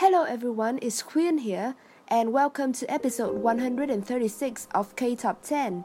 Hello everyone, it's Khuyen here, and welcome to episode 136 of K Top 10.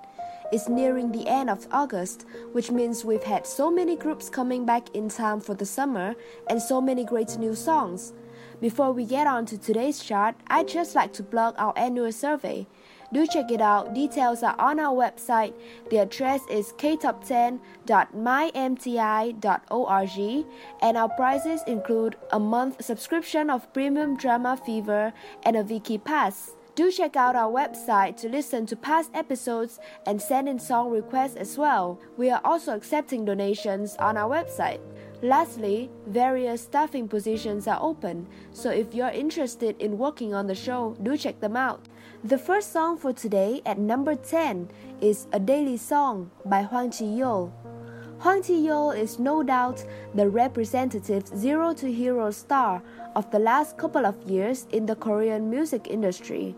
It's nearing the end of August, which means we've had so many groups coming back in time for the summer and so many great new songs. Before we get on to today's chart, I'd just like to plug our annual survey. Do check it out. Details are on our website. The address is ktop10.mymti.org and our prizes include a month subscription of premium drama fever and a Viki pass. Do check out our website to listen to past episodes and send in song requests as well. We are also accepting donations on our website. Lastly, various staffing positions are open, so if you're interested in working on the show, do check them out. The first song for today at number 10 is A Daily Song by Hwang Chi Yeul. Hwang Chi Yeul is no doubt the representative zero to hero star of the last couple of years in the Korean music industry.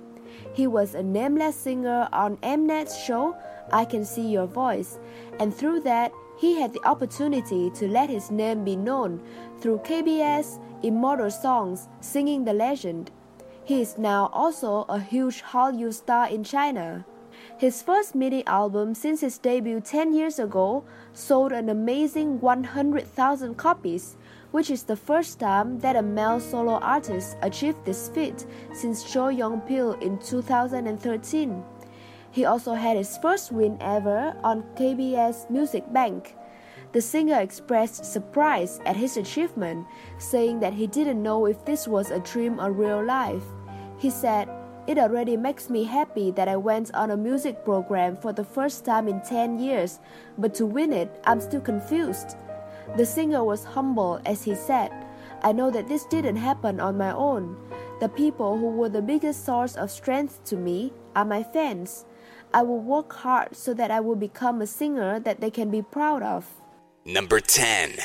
He was a nameless singer on Mnet's show I Can See Your Voice, and through that, he had the opportunity to let his name be known through KBS Immortal Songs singing the legend. He is now also a huge Hallyu star in China. His first mini album since his debut 10 years ago sold an amazing 100,000 copies, which is the first time that a male solo artist achieved this feat since Cho Yong Pil in 2013. He also had his first win ever on KBS Music Bank. The singer expressed surprise at his achievement, saying that he didn't know if this was a dream or real life. He said, It already makes me happy that I went on a music program for the first time in 10 years, but to win it, I'm still confused. The singer was humble as he said, I know that this didn't happen on my own. The people who were the biggest source of strength to me are my fans. I will work hard so that I will become a singer that they can be proud of. Number 10.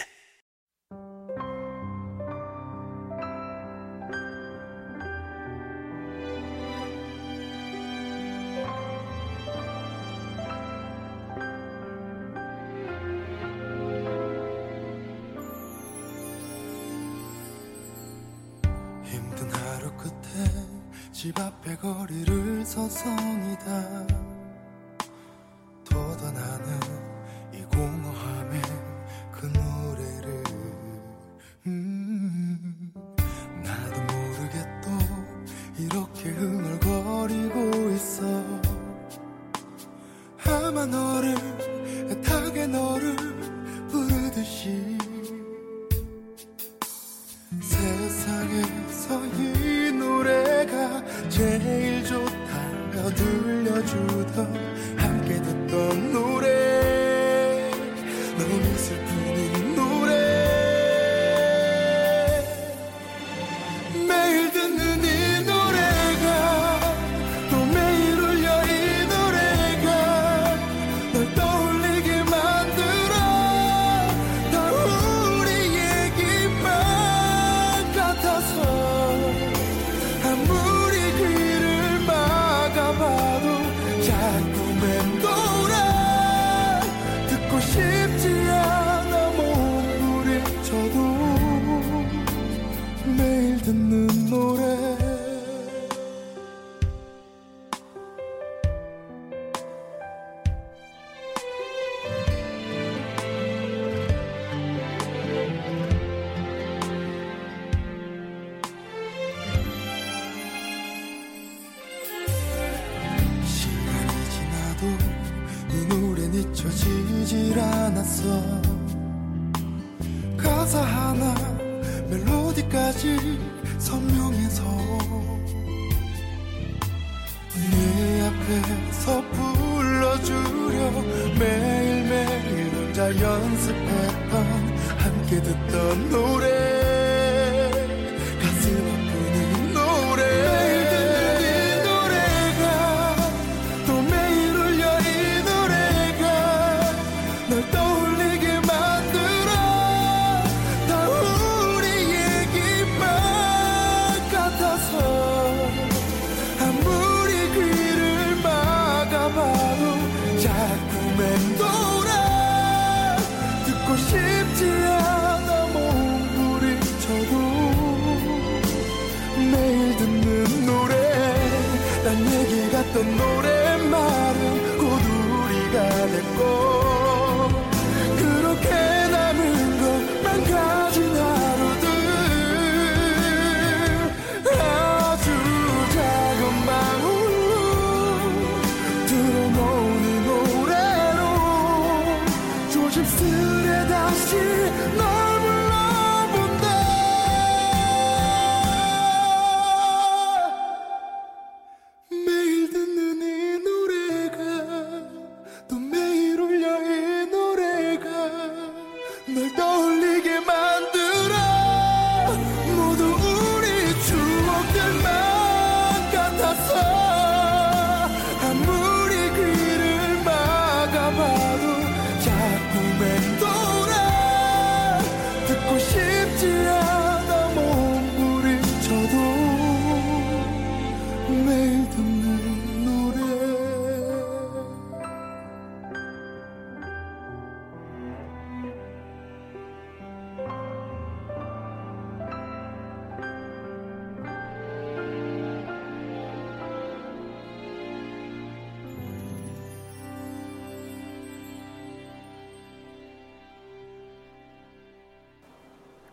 집 앞의 거리를 서성이다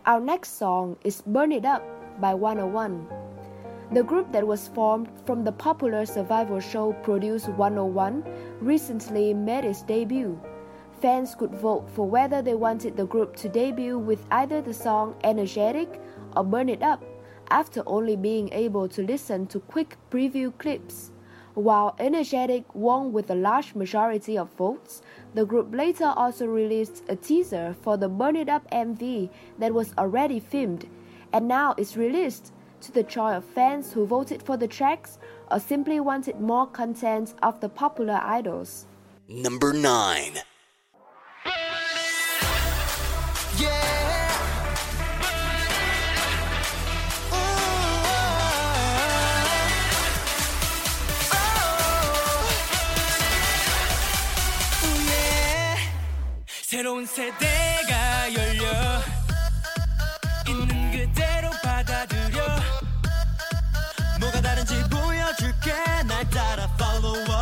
Our next song is Burn It Up by Wanna One. The group that was formed from the popular survival show Produce 101 recently made its debut. Fans could vote for whether they wanted the group to debut with either the song Energetic or Burn It Up after only being able to listen to quick preview clips. While Energetic won with a large majority of votes, the group later also released a teaser for the Burn It Up MV that was already filmed and now is released to the joy of fans who voted for the tracks or simply wanted more content of the popular idols. Number 9. Yeah. 새로운 세대가 열려 있는 그대로 받아들여. 뭐가 다른지 보여줄게. 날 따라 follow up.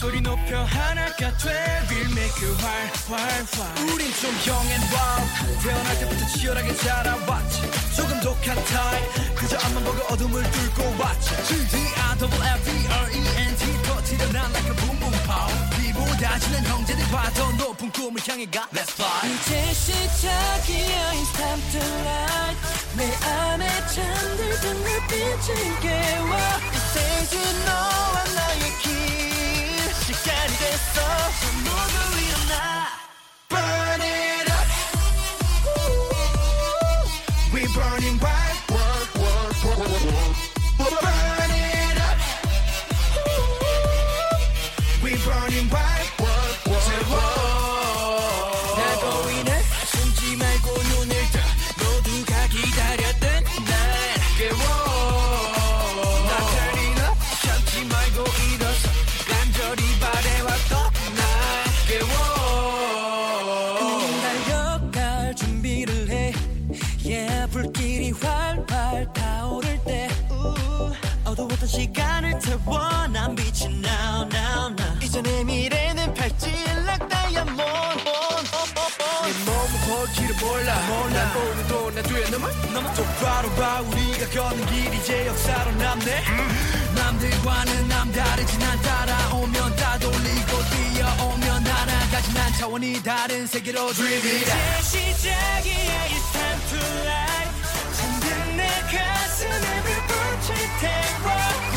소리 높여 하나가 돼. We'll make you 활활활 우린 좀 young and wild. 태어날 때부터 치열하게 자라왔지. 조금 독한 타입. 그저 앞만 보고 어둠을 뚫고 왔지. D-I-double-F-E-R-E-N-T 터뜨려 난 like a boom boom pow. 비보다 지는 형제들과 더 높은 꿈을 향해 가. Let's fly. 이제 시작이야 It's time to light 내 안에 잠들던 불빛을 깨워. This is 너와 나의 길. 시간이 됐어. 저 모두 일어나 뛰어넘어 똑바로 봐 우리가 걷는 길 이제 역사로 남네. 남들과는 남다르지 난 따라오면 따돌리고 뛰어오면 날아가지 난 차원이 다른 세계로 up 이제 시작이야 It's time to light 잠든 내 가슴에 불붙일 태워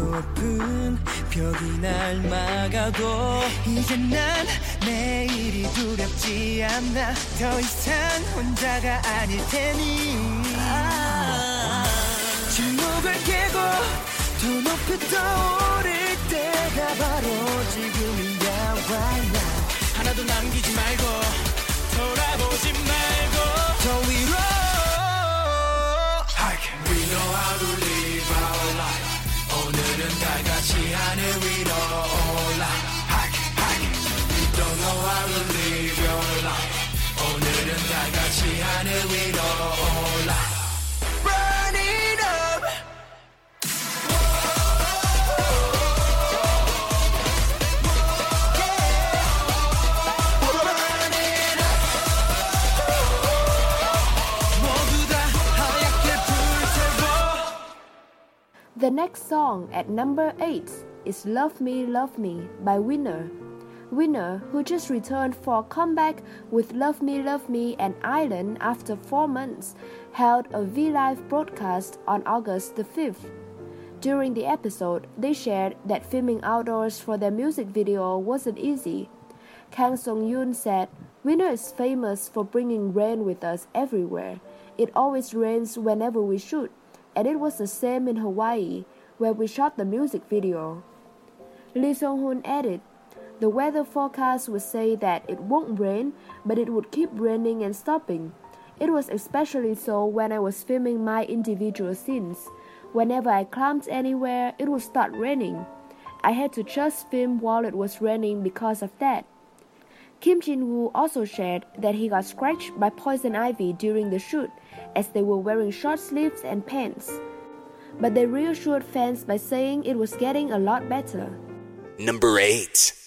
높은 벽이 날 막아도 이제 난 내일이 두렵지 않아. 더 이상 혼자가 아닐 테니. 침묵을 깨고 더 높이 떠오를 때가 바로 지금이야 Why now 하나도 남기지 말고 돌아보지 말고 더 위로. I can We know how to live our life. 다시 하늘 위로 올라 hike, hike. You don't know how to live your life 오늘은 다 같이 하늘 위로 올라 The next song at number 8 is Love Me, Love Me by Winner. Winner, who just returned for a comeback with Love Me, Love Me and Island after four months, held a V Live broadcast on August the 5th. During the episode, they shared that filming outdoors for their music video wasn't easy. Kang Seung Yoon said, Winner is famous for bringing rain with us everywhere. It always rains whenever we shoot, and it was the same in Hawaii, where we shot the music video. Lee Seung Hoon added, the weather forecast would say that it won't rain, but it would keep raining and stopping. It was especially so when I was filming my individual scenes. Whenever I climbed anywhere, it would start raining. I had to just film while it was raining because of that. Kim Jin Woo also shared that he got scratched by poison ivy during the shoot, as they were wearing short sleeves and pants. But they reassured fans by saying it was getting a lot better. Number 8.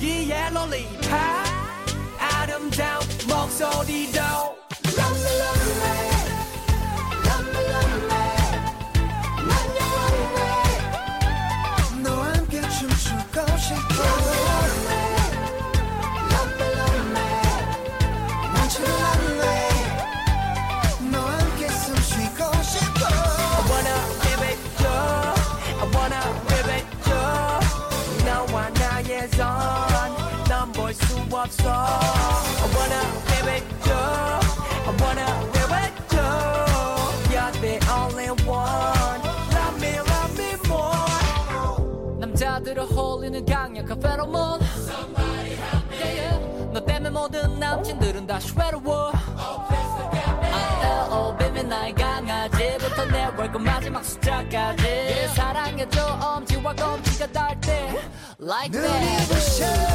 여기에 롤리팝 아름다운 목소리도 쇠로워 Oh, baby 나의 강아지부터 내 월급 마지막 숫자까지. 사랑해줘 엄지와 검지가 닿을 때. Like that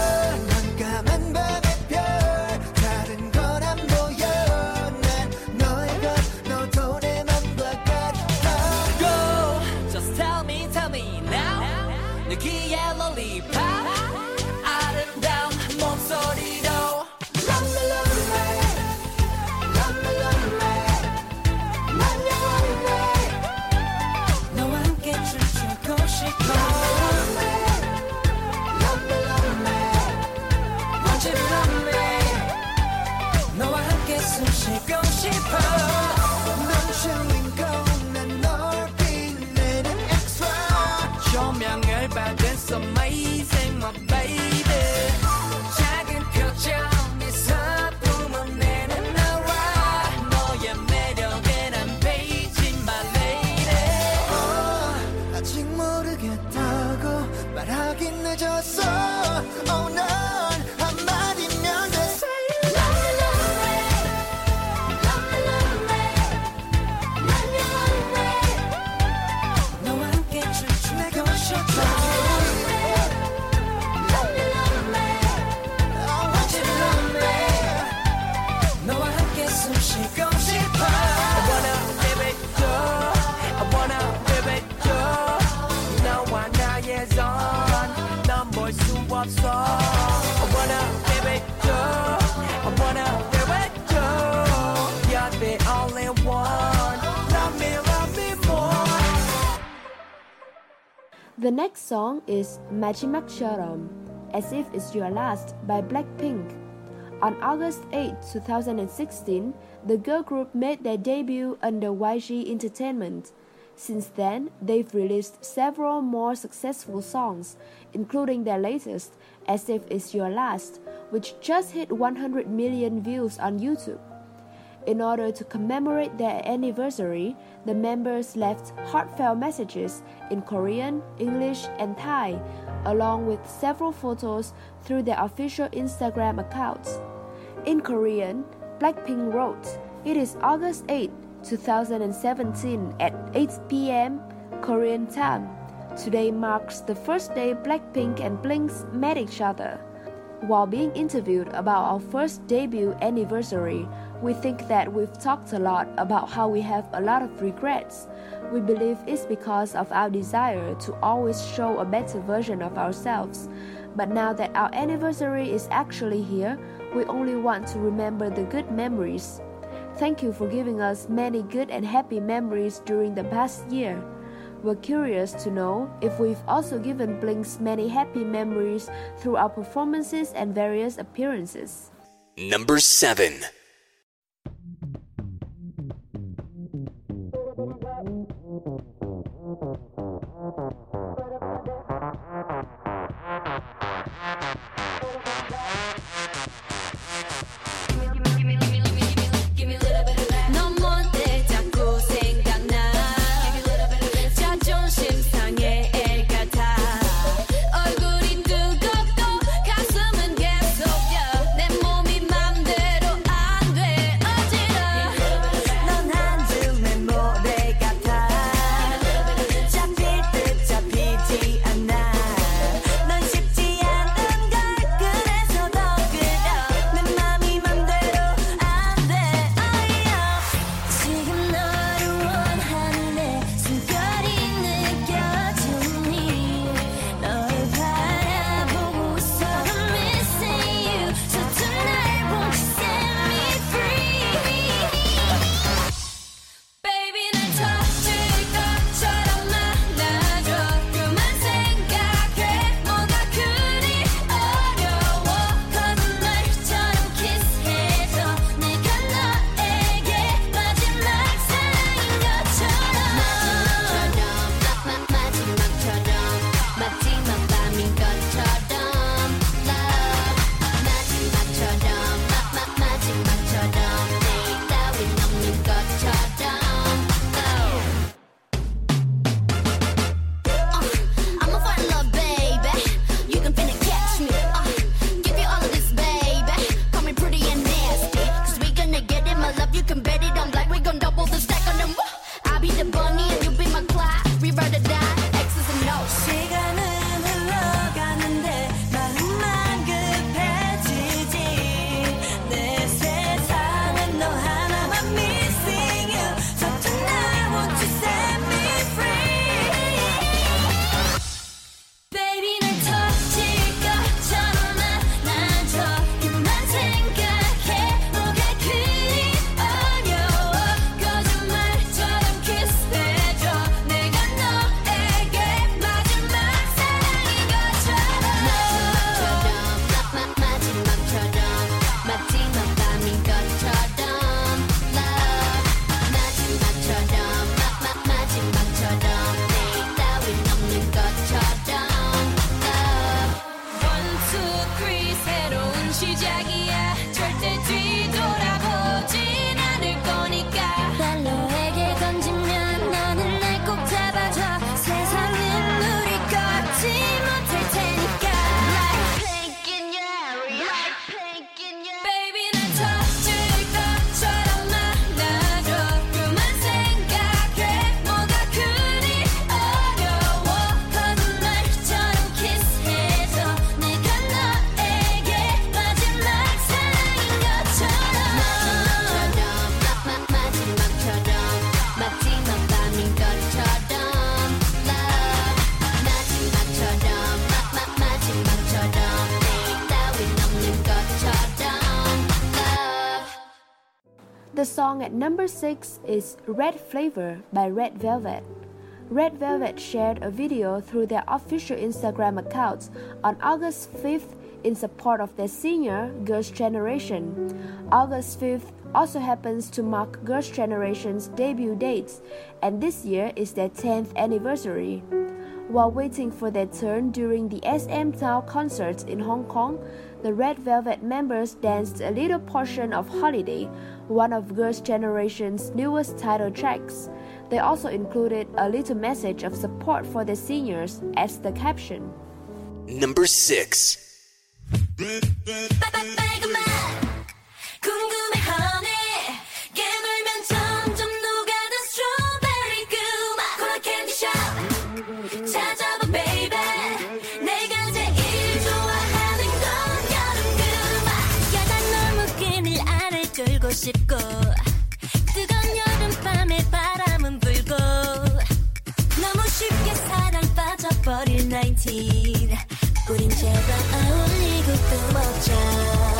The next song is Majimakcheoreom, As If It's Your Last by Blackpink. On August 8, 2016, the girl group made their debut under YG Entertainment. Since then, they've released several more successful songs, including their latest, As If It's Your Last, which just hit 100 million views on YouTube. In order to commemorate their anniversary, the members left heartfelt messages in Korean, English, and Thai, along with several photos through their official Instagram accounts. In Korean, Blackpink wrote, It is August 8, 2017 at 8 p.m. Korean time. Today marks the first day Blackpink and Blinks met each other. While being interviewed about our first debut anniversary, we think that we've talked a lot about how we have a lot of regrets. We believe it's because of our desire to always show a better version of ourselves. But now that our anniversary is actually here, we only want to remember the good memories. Thank you for giving us many good and happy memories during the past year were curious to know if we've also given Blink's many happy memories through our performances and various appearances. Number 7 song at number 6 is Red Flavor by Red Velvet. Red Velvet shared a video through their official Instagram accounts on August 5th in support of their senior Girls' Generation. August 5th also happens to mark Girls' Generation's debut dates, and this year is their 10th anniversary. While waiting for their turn during the SM Town concerts in Hong Kong, the Red Velvet members danced a little portion of Holiday, one of Girls' Generation's newest title tracks. They also included a little message of support for the seniors as the caption. Number 6. 싶고 뜨거운 여름밤에 바람은 불고 너무 쉽게 사랑 빠져버릴 19 우린 제발 어울리고 또 먹자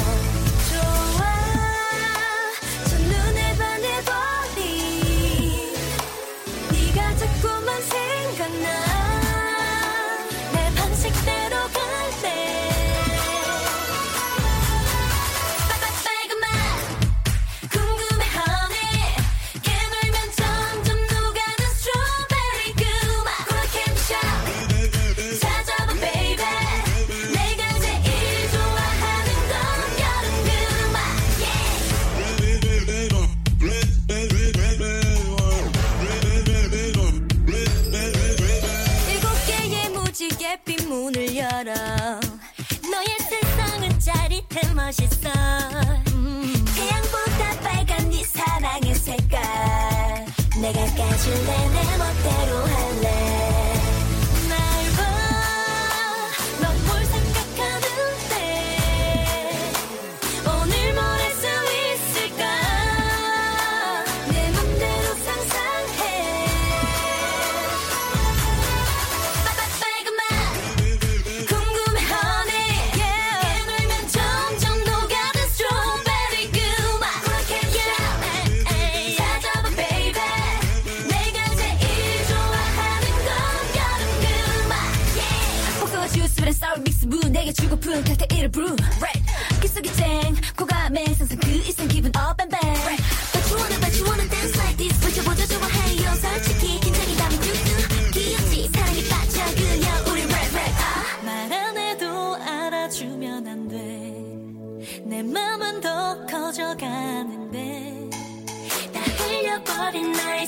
brew 그 속에 쨍 고감에 상상 그 이상 기분 up and back But you wanna but you wanna dance like this. 붙여보자 좋아해요. 솔직히 긴장이 담은 뚝뚝 귀엽지? 사랑에 빠져 그냥 우리 rap rap 아. 말안 해도 알아주면 안 돼. 내 맘은 더 커져가는데. 다 흘려버린 아이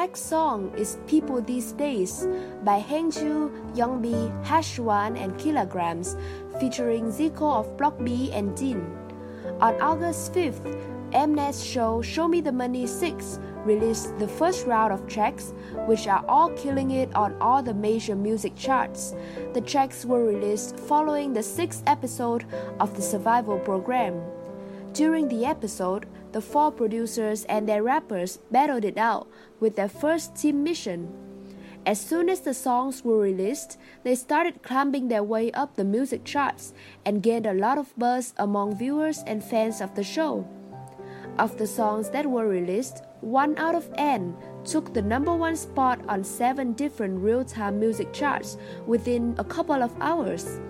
next song is People These Days by Haeng Joo, Youngbi, Hash Swan, and Killagramz, featuring Zico of Block B and DEAN. On August 5th, Mnet's show Show Me the Money 6 released the first round of tracks, which are all killing it on all the major music charts. The tracks were released following the sixth episode of the Survival program. During the episode, the four producers and their rappers battled it out with their first team mission. As soon as the songs were released, they started climbing their way up the music charts and gained a lot of buzz among viewers and fans of the show. Of the songs that were released, one out of N took the number one spot on seven different real time music charts within a couple of hours.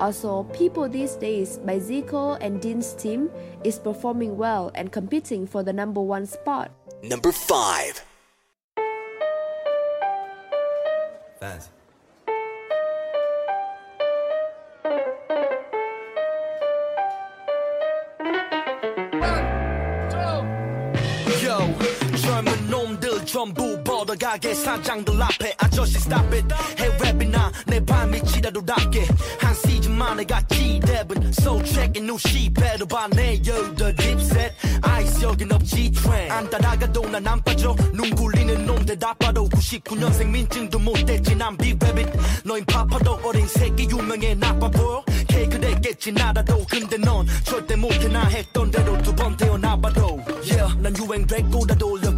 Also, People These Days by Zico and Dean's team is performing well and competing for the number one spot. Number 5. Fancy. Yo, 젊은 놈들 전부 벌어 가게 사장들 앞에 아저씨 stop it 해 랩이나 내 발밑이라도 닿게 한 시즌 만에 같이 랩은 soul check new sheet 배로 반해 yo the deep set 아이스 여긴 없지 트렌 안 따라가도 난 안 빠져. 눈 굴리는 놈 대답봐도 99년생 민증도 못 댔지 난 비베빗. 너인 파파도 어린 새끼 유명해 나빠 보여? 케이크 됐겠지 나라도. 근데 넌 절대 못해. 나 했던 대로 두 번 태어나봐도. Yeah 난 유행됐고 다 돌려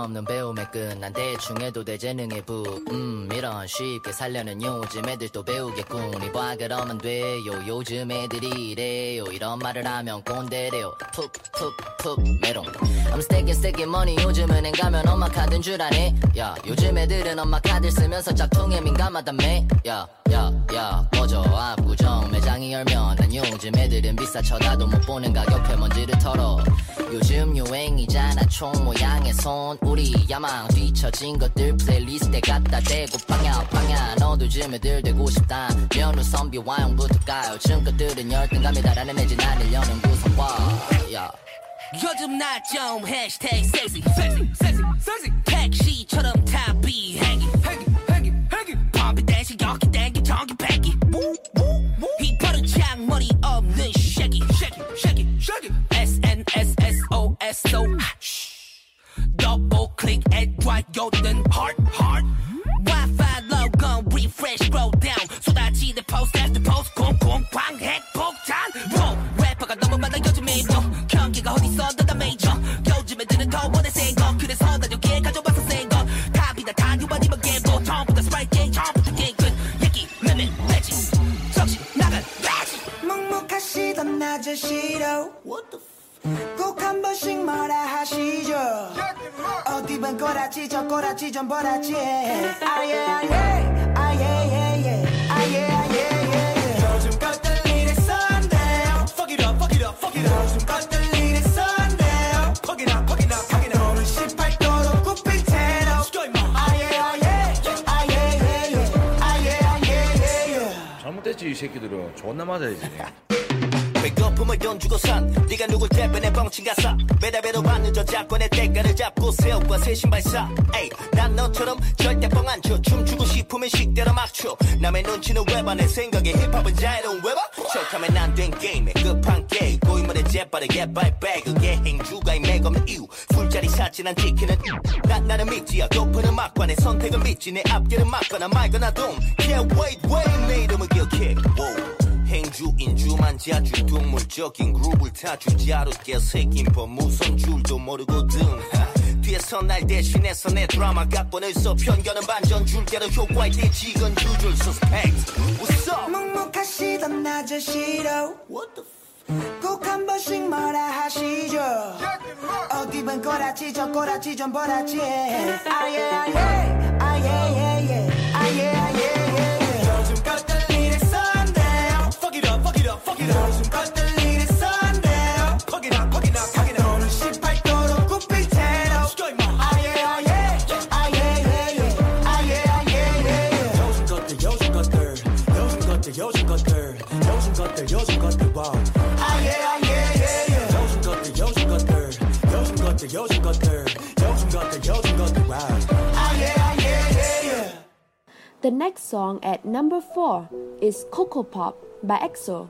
끝이 없는 배움의 끝난 대충 해도 돼 재능의 부음 이런 쉽게 살려는 요즘 애들 또 배우겠군. 이봐 그러면 돼요. 요즘 애들이 이래요. 이런 말을 하면 꼰대래요. 푹푹푹 메롱. I'm stacking stacking money. 요즘 은행 가면 엄마 카드인 줄 아네. 야 요즘 애들은 엄마 카드 쓰면서 짝퉁에 민감하다며. 야 야야 꺼져. 압구정 매장이 열면 난 요즘 애들은 비싸 쳐다도 못 보는 가격표 먼지를 털어. 요즘 유행이잖아 총 모양의 손. 우리 야망 뒤처진 것들 플레이리스트에 갖다 대고 방야 방야. 너도 요즘 애들 되고 싶다. 면우 선비 와용부터 가요. 준 것들은 열등감에 달하는 애지 나를 여는 구성과. 야. 요즘 나좀 해시태그 섹시 섹시 섹시 섹시 택시처럼 탑이 행기 펌피 댄시 여기 땡기 저기 패기 이 버릇 창머리 없는 쉐기 쉐기 쉐기 쉐기 SNSSOSO double click and right 요든 heart heart Wi-Fi logo refresh scroll down 쏟아지는 post after post 콩콩 광핵 묵묵하시던 아저씨로 꼭한 번씩 뭐라 하시죠 어디 본 꼬라지 저 꼬라지 좀 보라지 아예 아예 아예 예예 아예 아예 예예 요즘 것들 이랬었네요 fuck it up fuck it up fuck it up 요즘 것들 이랬었네요 fuck it up fuck it up fuck it up 너는 18도로 굽힐 테로 시켜 임마 아예 아예 아예 예예 아예 아예 예예 잘못됐지 이 새끼들은 존나 맞아야지 배고픔을 돈 주고 산. 네가 누굴 대변해 뻥친 가사. 배달배로 받는 저작권의 대가를 잡고 새우과 새 신발 사. 에이 난 너처럼 절대 뻥안 쳐. 춤추고 싶으면 식대로 막춰. 남의 눈치는 왜봐 내 생각에 힙합은 자유로운 왜봐 척하면 안된 게임에 급한 게임. 고인물의 재빠르게 발백 그게 행주가 없는 이유. 술자리 사진 안 지키는 나, 나는 믿지야 높은 음악관의 선택을 믿지. 내 앞길을 막거나 말거나 동. Can't wait wait. 내 이름을 기억해. Whoa. 행주 인 주만 자주 동물적인 그룹을 타 주 자루게 새긴 법무선 줄도 모르거든 하, 뒤에서 날 대신해서 내 드라마 각본을 써 편견은 반전 줄게로 효과에 대 지건 주줄 suspect. What's up? 묵묵하시던 아저씨로 꼭한 번씩 뭐라 하시죠? 어디 본 꼬라지 저 꼬라지 좀 보라지. 아예 아예 아예 아예 아예 예예 The next song at number 4 is Ko Ko Bop by EXO.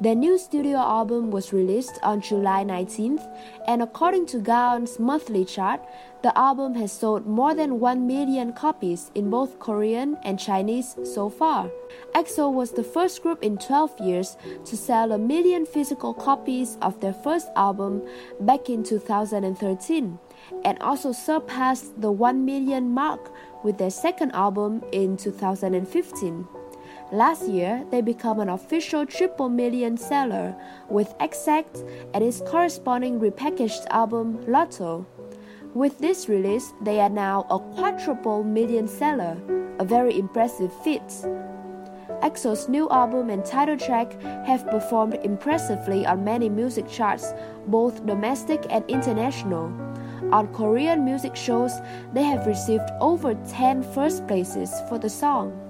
Their new studio album was released on July 19th, and according to Gaon's monthly chart, the album has sold more than 1 million copies in both Korean and Chinese so far. EXO was the first group in 12 years to sell a million physical copies of their first album back in 2013, and also surpassed the 1 million mark with their second album in 2015. Last year, they became an official triple million seller with Exact and its corresponding repackaged album Lotto. With this release, they are now a quadruple million seller, a very impressive feat. EXO's new album and title track have performed impressively on many music charts, both domestic and international. On Korean music shows, they have received over 10 first places for the song.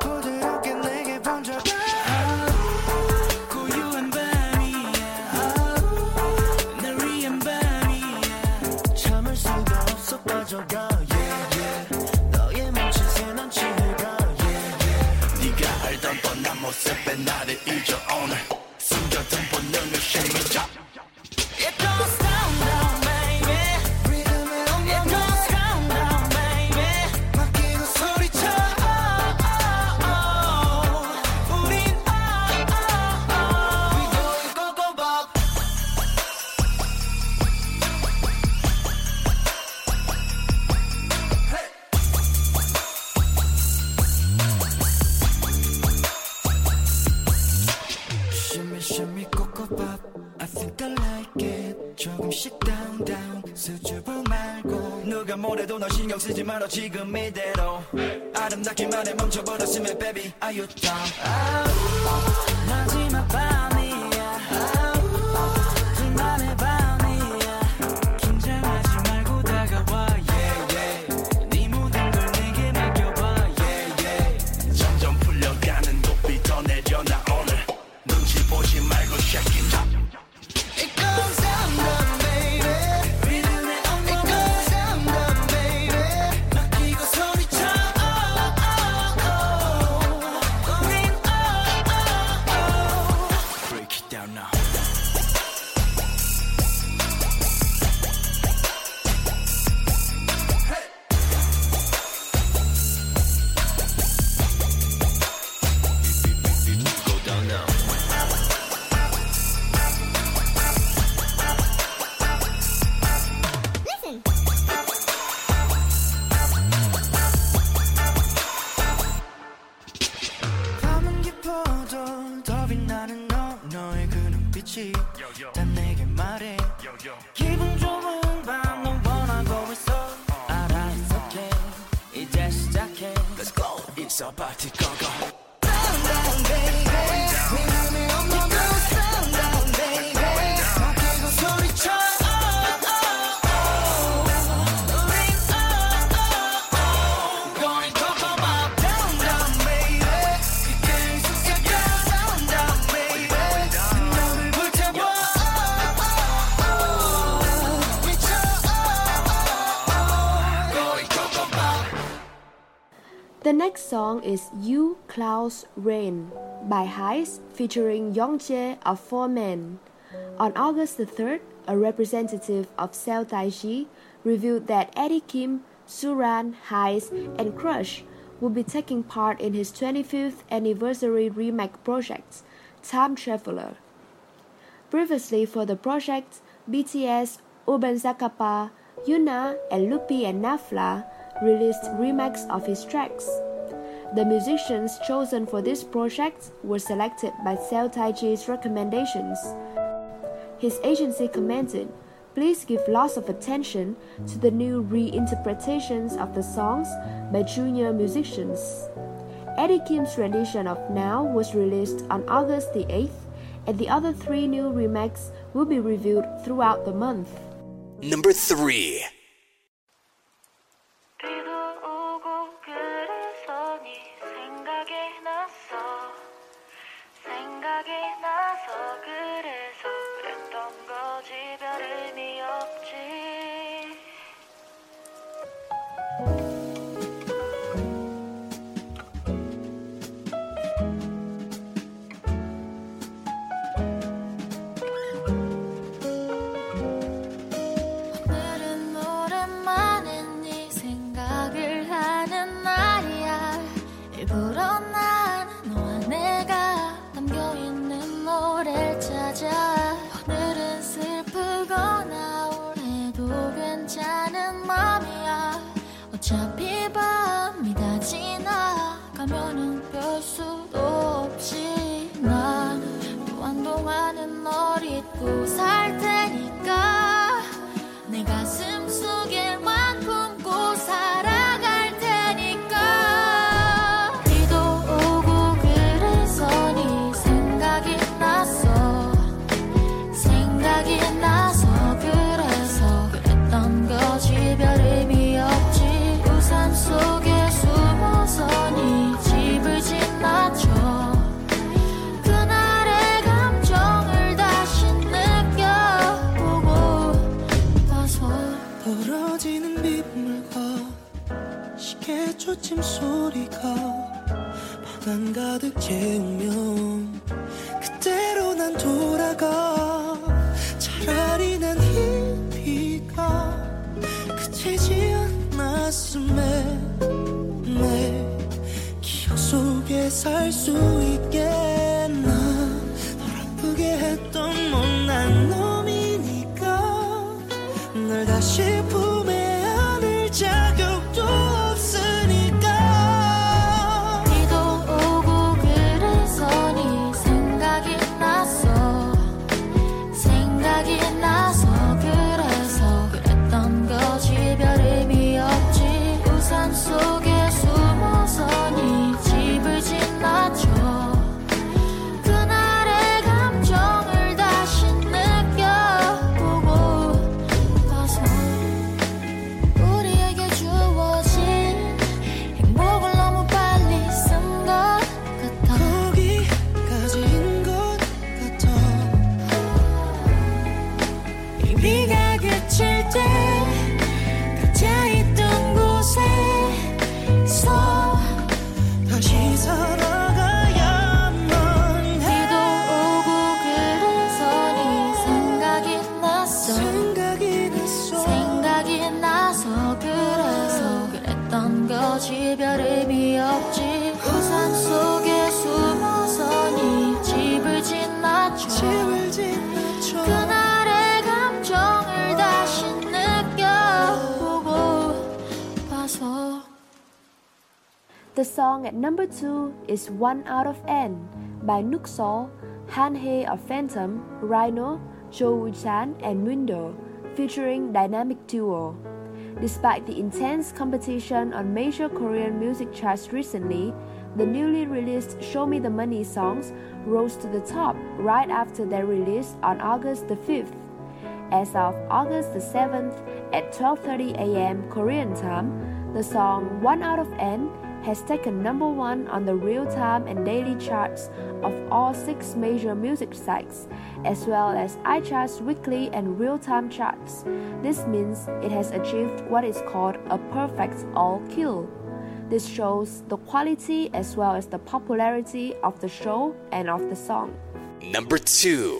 and not it. Pop. I think I like it. 조금씩 down down. 수줍어 말고. 누가 뭐래도 너 신경 쓰지 말아 지금 이대로. 아름답기만 해 멈춰버렸으면 baby are you down 마지막 밤 The next song is You Clouds Rain by Heize featuring Yong Jae of Four Men. On August the 3rd, a representative of Seo Taiji revealed that Eddie Kim, Suran, Heize, and Crush will be taking part in his 25th anniversary remake project, Time Traveler. Previously for the project, BTS, Urban Zakapa, Yuna, and Loopy and Nafla released remakes of his tracks. The musicians chosen for this project were selected by Seo Taiji's recommendations. His agency commented, Please give lots of attention to the new reinterpretations of the songs by junior musicians. Eddie Kim's rendition of Now was released on August the 8th, and the other three new remakes will be reviewed throughout the month. Number 3. 시계 초침 소리가 방안 가득 채우면 그때로 난 돌아가. 차라리 난이 비가 그치지 않았음에 내 기억 속에 살수 is One Out of N by Nucksal, Han Hae of Phantom, Rhyno, Jo Woo Chan, and myunDo, featuring Dynamic Duo. Despite the intense competition on major Korean music charts recently, the newly released Show Me the Money songs rose to the top right after their release on August the 5th. As of August the 7th at 12:30 a.m. Korean time, the song One Out of N has taken number one on the real-time and daily charts of all six major music sites, as well as iCharts weekly and real-time charts. This means it has achieved what is called a perfect all kill. This shows the quality as well as the popularity of the show and of the song. Number two.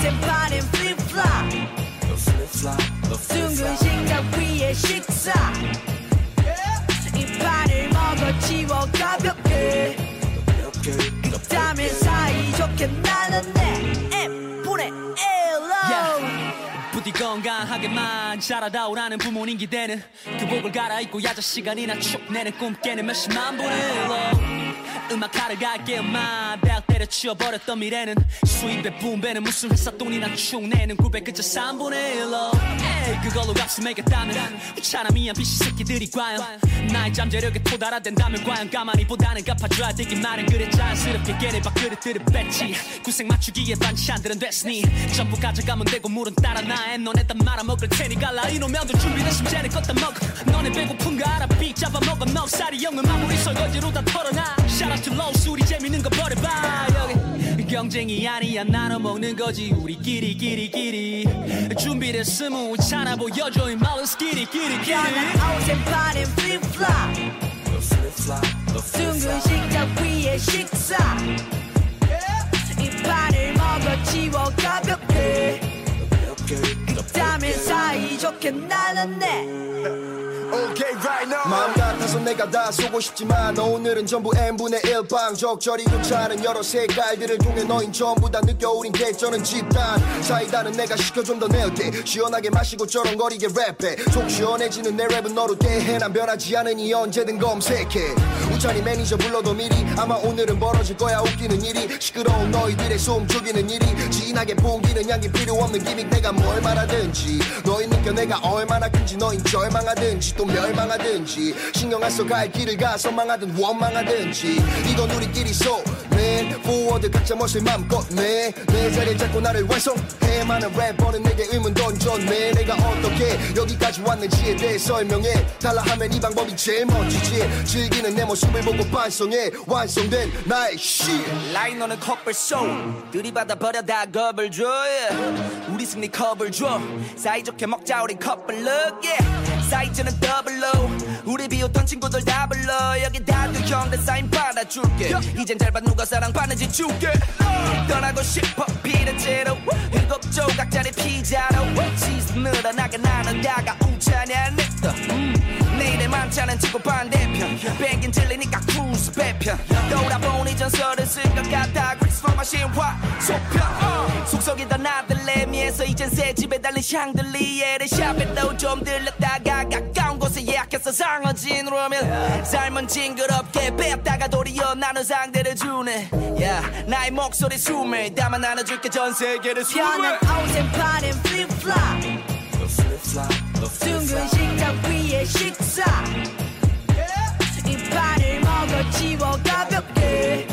편한 옷에 파는 플립플랍 둥근 식탁 위에 식사. 이빨을 먹어 치워 가볍게. 땀을 사이좋게 나눴네. M분의 1로 부디 건강하게만 자라다 오라는 부모님 기대는 교복을 갈아입고 야자 시간이나 축 내는 꿈 깨는 몇십만 분의 일로 음악 하러 갈게 엄마. 대학 때려 치워버렸던 미래는 수입의 분배는 무슨 회사 돈이나 축 내는 900 그저 3분의 1로 에이 그걸로 값을 매겼다면 차라미한 비시 새끼들이 과연 나의 잠재력에 도달화된다면 과연 가만히 보다는 갚아줘야 되긴 말은 그래. 자연스럽게 걔네 밥그릇들을 뺐지. 구색 맞추기에 반찬들은 됐으니 전부 가져가면 되고 물은 따라 나에 너네 다 말아먹을 테니. 갈라 이놈 면도 준비됐으면 쟤네 껐다 먹어. 너네 배고픈 거 알아 빅 잡아먹어. 넉살이 영은 마무리 설거지로 다 털어놔. Shout 수리 재밌는 거 버려봐 경쟁이 아니야. 나눠 먹는 거지. 우리끼리 끼리 끼리. 준비됐으면 차나 보여줘 이 말은 스키리 끼리 옷에 파는 플립플랍 둥근 식탁 위에 식사. 이빨을 먹어 치워 가볍게. 땀을 사이좋게 나눴네 그래서 내가 다 쏘고 싶지만 오늘은 전부 n분의 1방. 적절히 괜찮은 여러 색깔들을 통해 너흰 전부 다 느껴 우린 개쩌는 집단. 사이다는 내가 시켜 좀더 낼게 시원하게 마시고 쩌렁거리게 랩해. 속 시원해지는 내 랩은 너로 대해 난 변하지 않으니 언제든 검색해. 우찬이 매니저 불러도 미리 아마 오늘은 벌어질 거야. 웃기는 일이 시끄러운 너희들의 숨 죽이는 일이. 진하게 풍기는 향기 필요 없는 기믹. 내가 뭘 말하든지. 너희 느껴 내가 얼마나 큰지 너흰 절망하든지 또 멸망하든지. 신경 안 써 갈 길을 가서 망하든 원망하든지. 이건 우리끼리 소 맨 포워드 각자 멋을 맘껏 내 내 자리를 잡고 나를 완성해. 많은 래퍼는 내게 의문 던졌네. 내가 어떻게 여기까지 왔는지에 대해 설명해. 달라 하면 이 방법이 제일 멋지지. 즐기는 내 모습을 보고 반성해. 완성된 나의 시 라이너는 커플 쇼 들이받아 버려 다 겁을 줘 yeah. 우리 승리 컵을 줘. 사이좋게 먹자 우리 커플 look yeah. 사이즈는 더블로 우리 비웃던 친구들 다 불러 여기 다들 형들 사인 받아줄게. 이젠 잘봐 누가 사랑받는지 줄게 떠나고 싶어 피렌체로. 일곱 조각짜리 피자로 치즈 늘어나게 나는 다가오자니 냈다 내일의 만찬은 지구 반대편 뱅긴 질리니까 크루즈 배편. 돌아보니 전설을 쓸것 같아 크리스마스 신화 소편. 어. 속속이던 아들 레미에서 이젠 새 집에 달린 샹들리에를 샵에도 좀 들렸다가 가까운 곳에 예약해서 상어진으로 오면 삶은 징그럽게 뺐다가 도리어 나는 상대를 주네. 야 나의 목소리 숨을 담아 나눠줄게 전 세계를 숨을. 옷에 파는 플립플랍 둥근 식탁 위에 식사. 이 판을 먹어 지워 가볍게.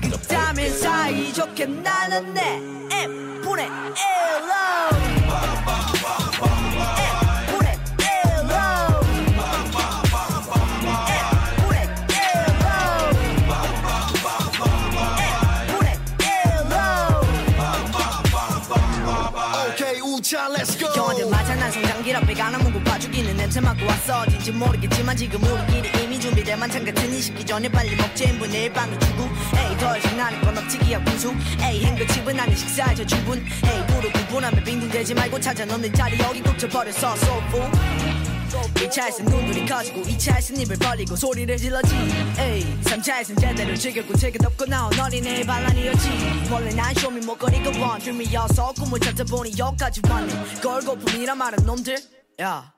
그렇다면 사이좋게 나눴네 M분의 1로 봐주기는 냄새 맡고 왔어. 어딘지 모르겠지만 지금 우리끼리 이미 준비된 만찬 같은 이 식기 전에 빨리 먹자 인분의 일방을 주고. 에이 더 이상 나는 건 없지. 기억 분수. 에이 행거집은 아닌 식사저 주분 에이 부르 구분하면 빙빙대지 말고 찾아 넣는 자리. 여기 굽져버렸어 소fu 1차에선 눈물이 커지고 2차에선 입을 벌리고 소리를 질러지. 에이 3차에선 제대로 즐겼고 책을 덮고 나온 어린애의 반란이었지. 원래 난 쇼미 목걸이가 원dream이어서 꿈을 찾다 보니 여기까지 왔네. 걸고품이란 말은 놈들. 야. 원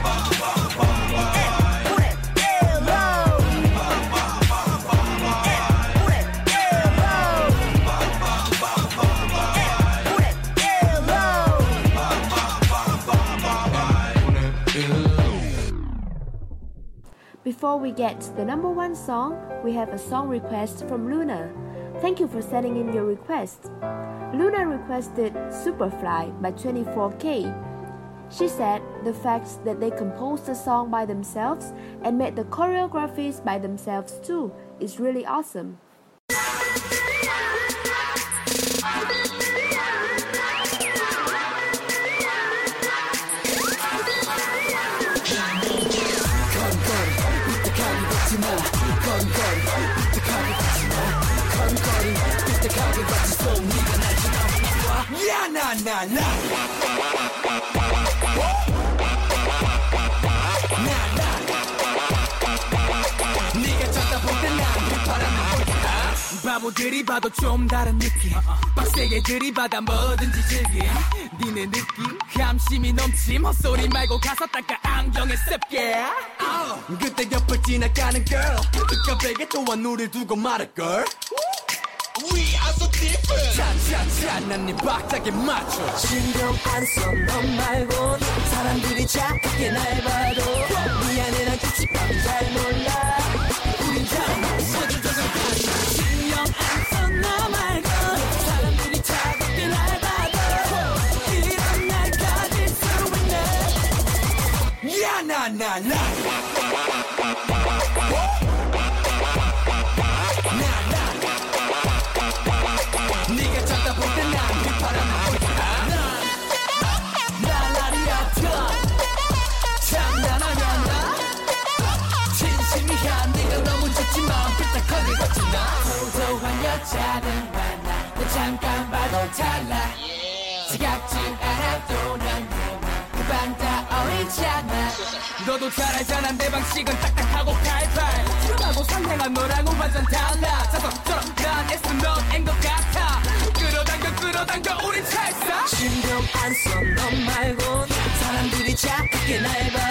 Before we get the number one song, we have a song request from Luna. Thank you for sending in your request. Luna requested Superfly by 24K. She said the fact that they composed the song by themselves and made the choreographies by themselves too is really awesome. 바보들이 봐도 좀 다른 느낌. 빡세게 들이받아 뭐든지 즐기 니네 느낌. 감심이 넘침. 헛소리 말고 가서 닦아. 안경에 셉게. 그때 옆을 지나가는 girl. 깜빡에 또한 눈을 두고 말할 걸 We are so different. 차차차 난네 박자에 맞춰. 신경 안써너 말고. 사람들이 자꾸게 날 봐도. 미안해 난 규칙밖에 잘 몰라. 우린 다 신경 안써너 말고. 사람들이 자꾸게 날 봐도. 이런 날 가질 수 있네. 야나나나 달라 지각지 않아도 난그방 떠오르잖아. 너도 잘 알잖아 내 방식은 딱딱하고 칼칼 트름하고 상냥한 너랑은 완전 달라. 자석처럼 난 애써 넌앤것 같아. 끌어당겨 끌어당겨 우린 찰싹. 신경 안써너 말고. 사람들이 착하게 날봐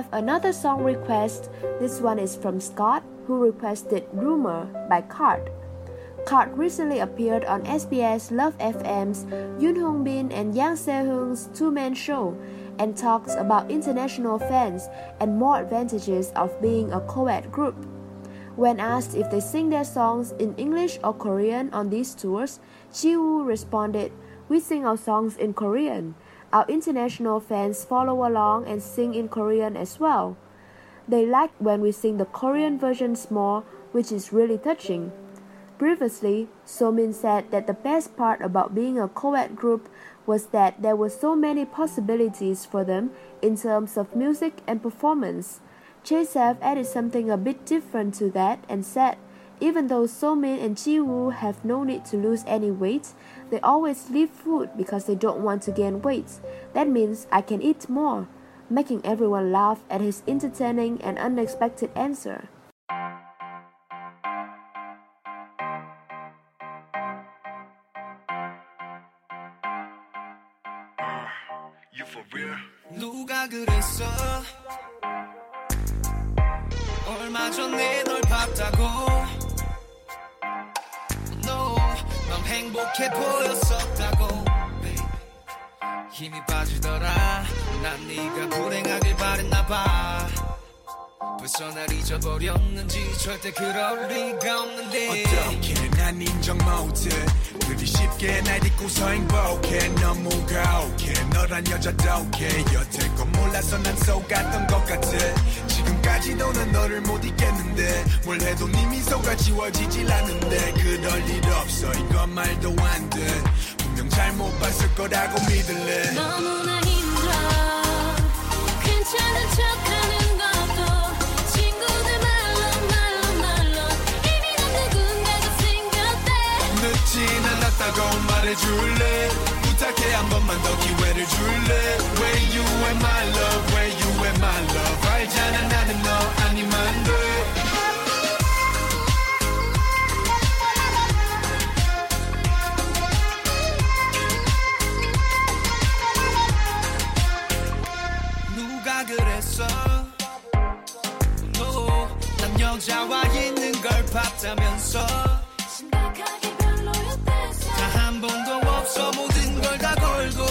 have another song request. This one is from Scott, who requested Rumor by K.A.R.D. K.A.R.D recently appeared on SBS Love FM's Yoon Hyung Bin and Yang Se-hyung's two-man show and talks about international fans and more advantages of being a co-ed group. When asked if they sing their songs in English or Korean on these tours, Jiwoo responded, "We sing our songs in Korean. Our international fans follow along and sing in Korean as well. They like when we sing the Korean versions more, which is really touching." Previously, Somin said that the best part about being a co-ed group was that there were so many possibilities for them in terms of music and performance. J.Seph added something a bit different to that and said, even though Somin and Jiwoo have no need to lose any weight, they always leave food because they don't want to gain weight. That means I can eat more, making everyone laugh at his entertaining and unexpected answer. 누가 그랬어 얼마 전에 널 봤다고 행복해 보였었다고 baby. 힘이 빠지더라 난 네가 불행하길 바랬나봐 벌써 날 잊어버렸는지 절대 그럴 리가 없는데. 어떻게 난 인정 못해 그리 쉽게 날 잊고서 행복해. 너무 가혹해 너란 여자답게 여태 건 몰라서 난 속았던 것 같아. 지금까지도 난 너를 못 잊겠는데. 뭘 해도 네 미소가 지워지질 않는데. 그럴 일 없어. 이건 말도 안돼. 분명 잘못 봤을 거라고 믿을래. 너무나 힘들어. 괜찮은 척하는 말해 줄래? 부탁해 한 번만 더 기회를 줄래? Where you at my love Where you at my love. 알잖아 나는 너 아니면 돼. 그랬어? No 난 여자와 있는 걸 봤다면서 없어 모든 걸 다 걸고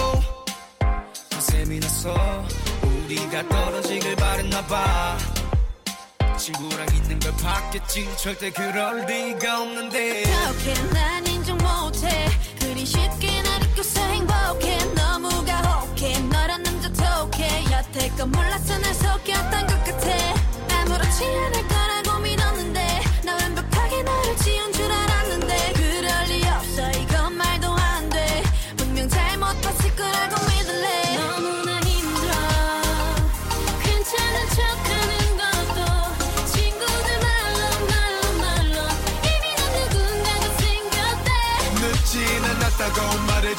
셈이 났어. 우리가 떨어지길 바랬나 봐. 친구랑 있는 걸 봤겠지. 절대 그럴 리가 없는데. 그렇게 난 인정 못해. 그리 쉽게 날 잊고서 행복해. 너무 가혹해. 너란 남자 톡해. 여태껏 몰랐어 날 속였던 것 같아. 아무렇지 않을 거라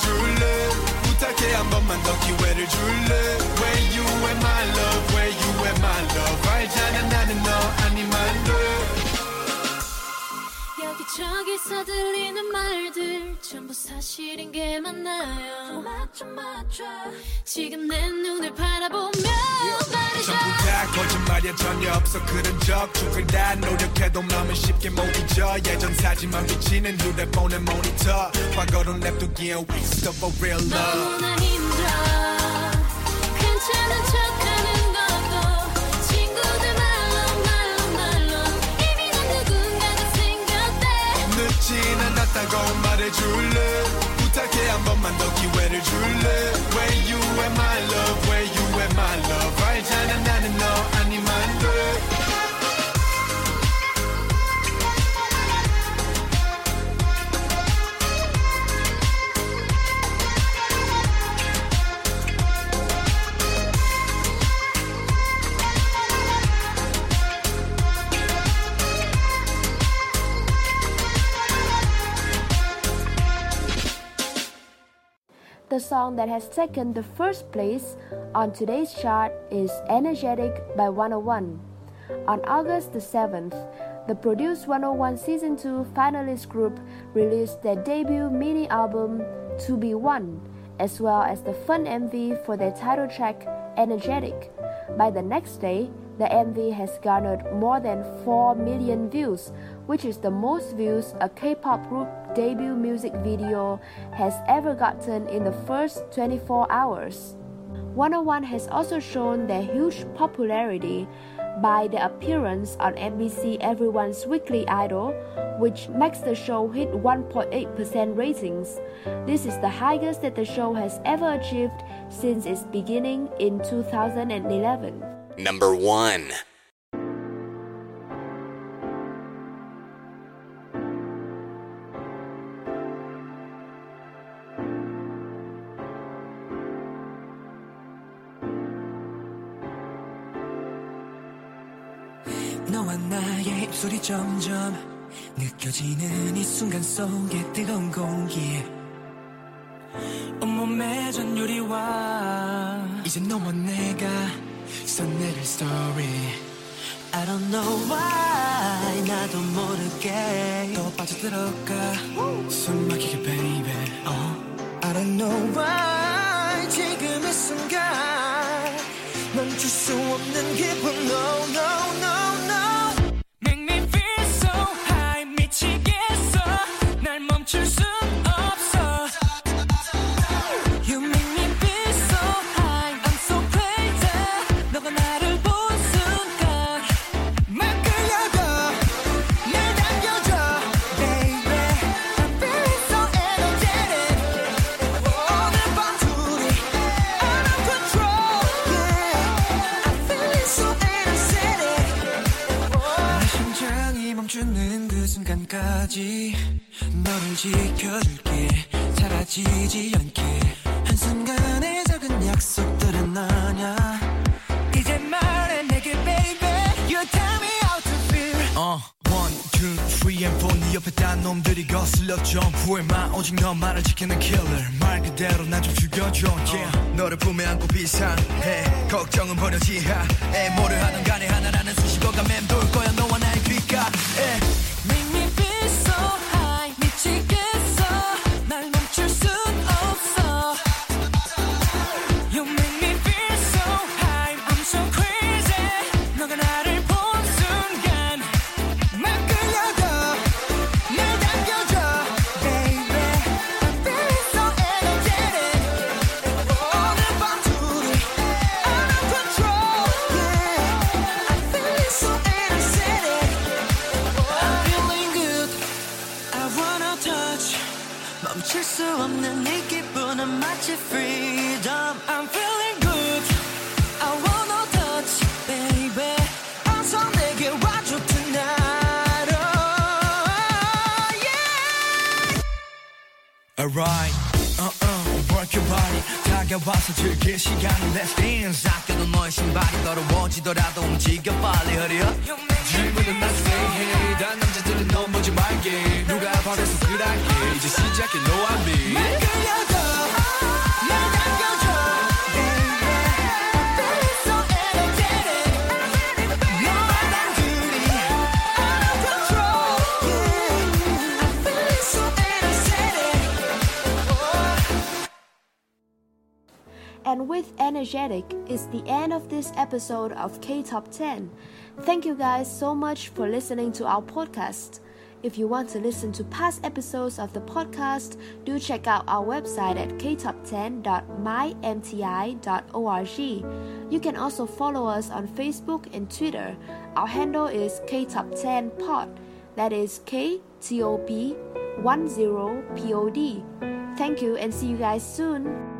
you love? Care my you? Where you and my love? 저기서 들리는 말들 전부 사실인 게 맞나요? 맞죠 맞죠. 지금 내 눈을 바라보며 말해줘 전부 다 거짓말이야 전혀 없어. 그런 적 죽을 다 노력해도 마음은 쉽게 못 잊어. 예전 사진만 비치는 휴대폰의 모니터. 과거로 냅두기엔 waste of a real love. 너무나 where the. Where you and my love, where you and my love. Right, na na na na, animando. Song that has taken the first place on today's chart is Energetic by Wanna One. On August the 7th, the Produce 101 Season 2 finalist group released their debut mini album To Be One, as well as the fun MV for their title track Energetic. By the next day, the MV has garnered more than 4 million views, which is the most views a K-pop group debut music video has ever gotten in the first 24 hours. Wanna One has also shown their huge popularity by the appearance on MBC Everyone's Weekly Idol, which makes the show hit 1.8% ratings. This is the highest that the show has ever achieved since its beginning in 2011. Number 1. 너와 나의 입술이 점점 느껴지는 이 순간 속에 뜨거운 공기. 온몸에 전율이와. 이제 너와 내가 써내릴 story. I don't know why 나도 모르게. 또 빠져들어가. 숨 막히게 baby. 어. I don't know why 지금 이 순간 멈출 수 없는 기분. No no no 순간까지. 너를 지켜줄게. 사라지지 않게. 한순간의 작은 약속들은 아냐. 이제 말해 내게 baby. You tell me how to feel. 어, one, two, three and four. 네 옆에 딴 놈들이 거슬려 점프해만 오직 너만을 지키는 killer. 말 그대로 난 좀 죽여줘. Yeah. 너를 품에 안고 비상해. 걱정은 버려 지하에 뭐를 하든 간에 하나라는 수식어가 맴돌 거야. 너와 나의 귓가에 와서 즐길 시간을 Let's dance 아껴둔 너의 신발이 더러워지더라도 움직여 빨리 up 질문은 난 say hey 단 남자들은 넘보지 말게. 누가 바래서 그랄게. 이제 시작해 no I'm me 끌 with energetic is the end of this episode of K Top 10. Thank you guys so much for listening to our podcast. If you want to listen to past episodes of the podcast, do check out our website at ktop10.mymti.org. You can also follow us on Facebook and Twitter. Our handle is ktop10pod. That is K T O P 10 POD. Thank you and see you guys soon.